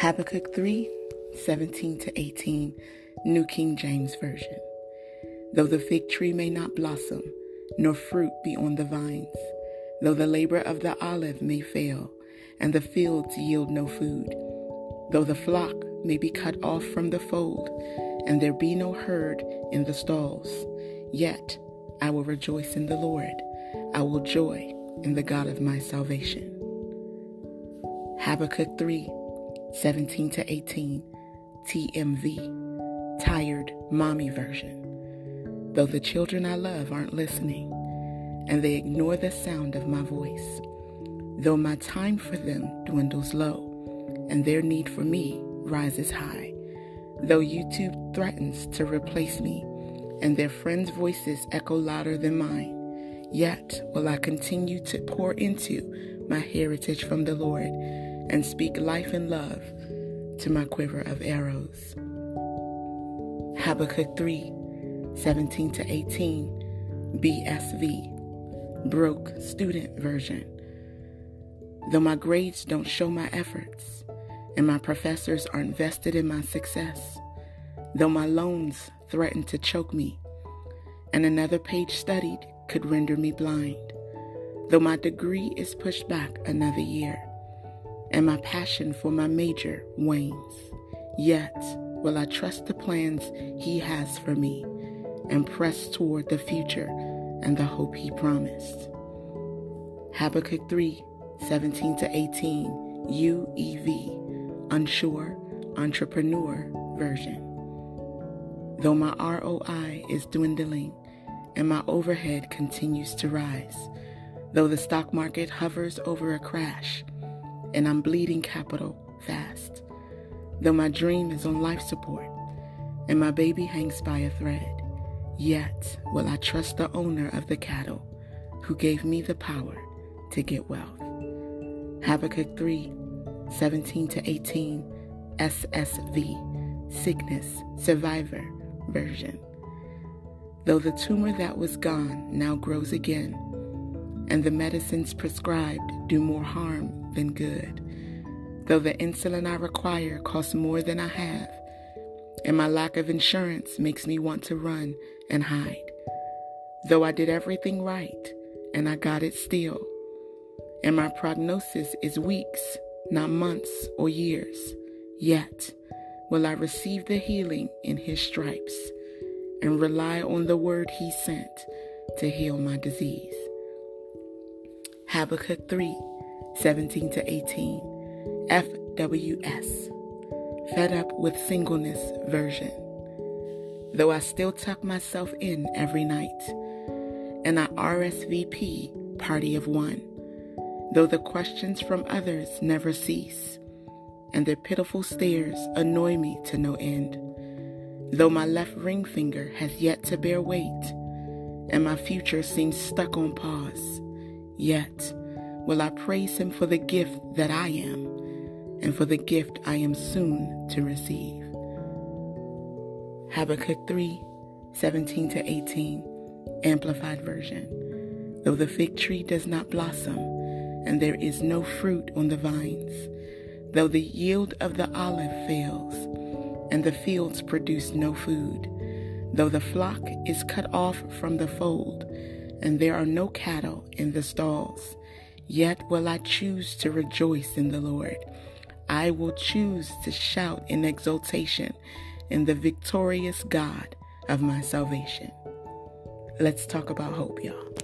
Habakkuk 3 17 to 18, New King James Version. Though the fig tree may not blossom, nor fruit be on the vines, though the labor of the olive may fail, and the fields yield no food, though the flock may be cut off from the fold, and there be no herd in the stalls, yet I will rejoice in the Lord. I will joy in the God of my salvation. Habakkuk 3 17 to 18, TMV, Tired Mommy Version. Though the children I love aren't listening, and they ignore the sound of my voice, though my time for them dwindles low, and their need for me rises high, though YouTube threatens to replace me, and their friends' voices echo louder than mine, yet will I continue to pour into my heritage from the Lord and speak life and love to my quiver of arrows. Habakkuk 3 17 to 18, BSV, Broke Student Version. Though my grades don't show my efforts, and my professors aren't vested in my success, though my loans threaten to choke me, and another page studied could render me blind, though my degree is pushed back another year and my passion for my major wanes. Yet will I trust the plans He has for me and press toward the future and the hope He promised. Habakkuk 3 17 to 18, UEV, Unsure Entrepreneur Version. Though my ROI is dwindling and my overhead continues to rise, though the stock market hovers over a crash, and I'm bleeding capital fast. Though my dream is on life support and my baby hangs by a thread, yet will I trust the owner of the cattle who gave me the power to get wealth. Habakkuk 3 17 to 18, SSV, Sickness Survivor Version. Though the tumor that was gone now grows again, and the medicines prescribed do more harm than good. Though the insulin I require costs more than I have, and my lack of insurance makes me want to run and hide. Though I did everything right and I got it still, and my prognosis is weeks, not months or years, yet will I receive the healing in His stripes and rely on the word He sent to heal my disease. Habakkuk 3 17 to 18, FWS, Fed Up with Singleness version. Though I still tuck myself in every night, and I RSVP party of one, though the questions from others never cease, and their pitiful stares annoy me to no end, though my left ring finger has yet to bear weight, and my future seems stuck on pause. Yet will I praise him for the gift that I am and for the gift I am soon to receive. Habakkuk 3 17 to 18, Amplified Version. Though the fig tree does not blossom, and there is no fruit on the vines, though the yield of the olive fails, and the fields produce no food, though the flock is cut off from the fold, and there are no cattle in the stalls. Yet will I choose to rejoice in the Lord. I will choose to shout in exultation in the victorious God of my salvation. Let's talk about hope, y'all.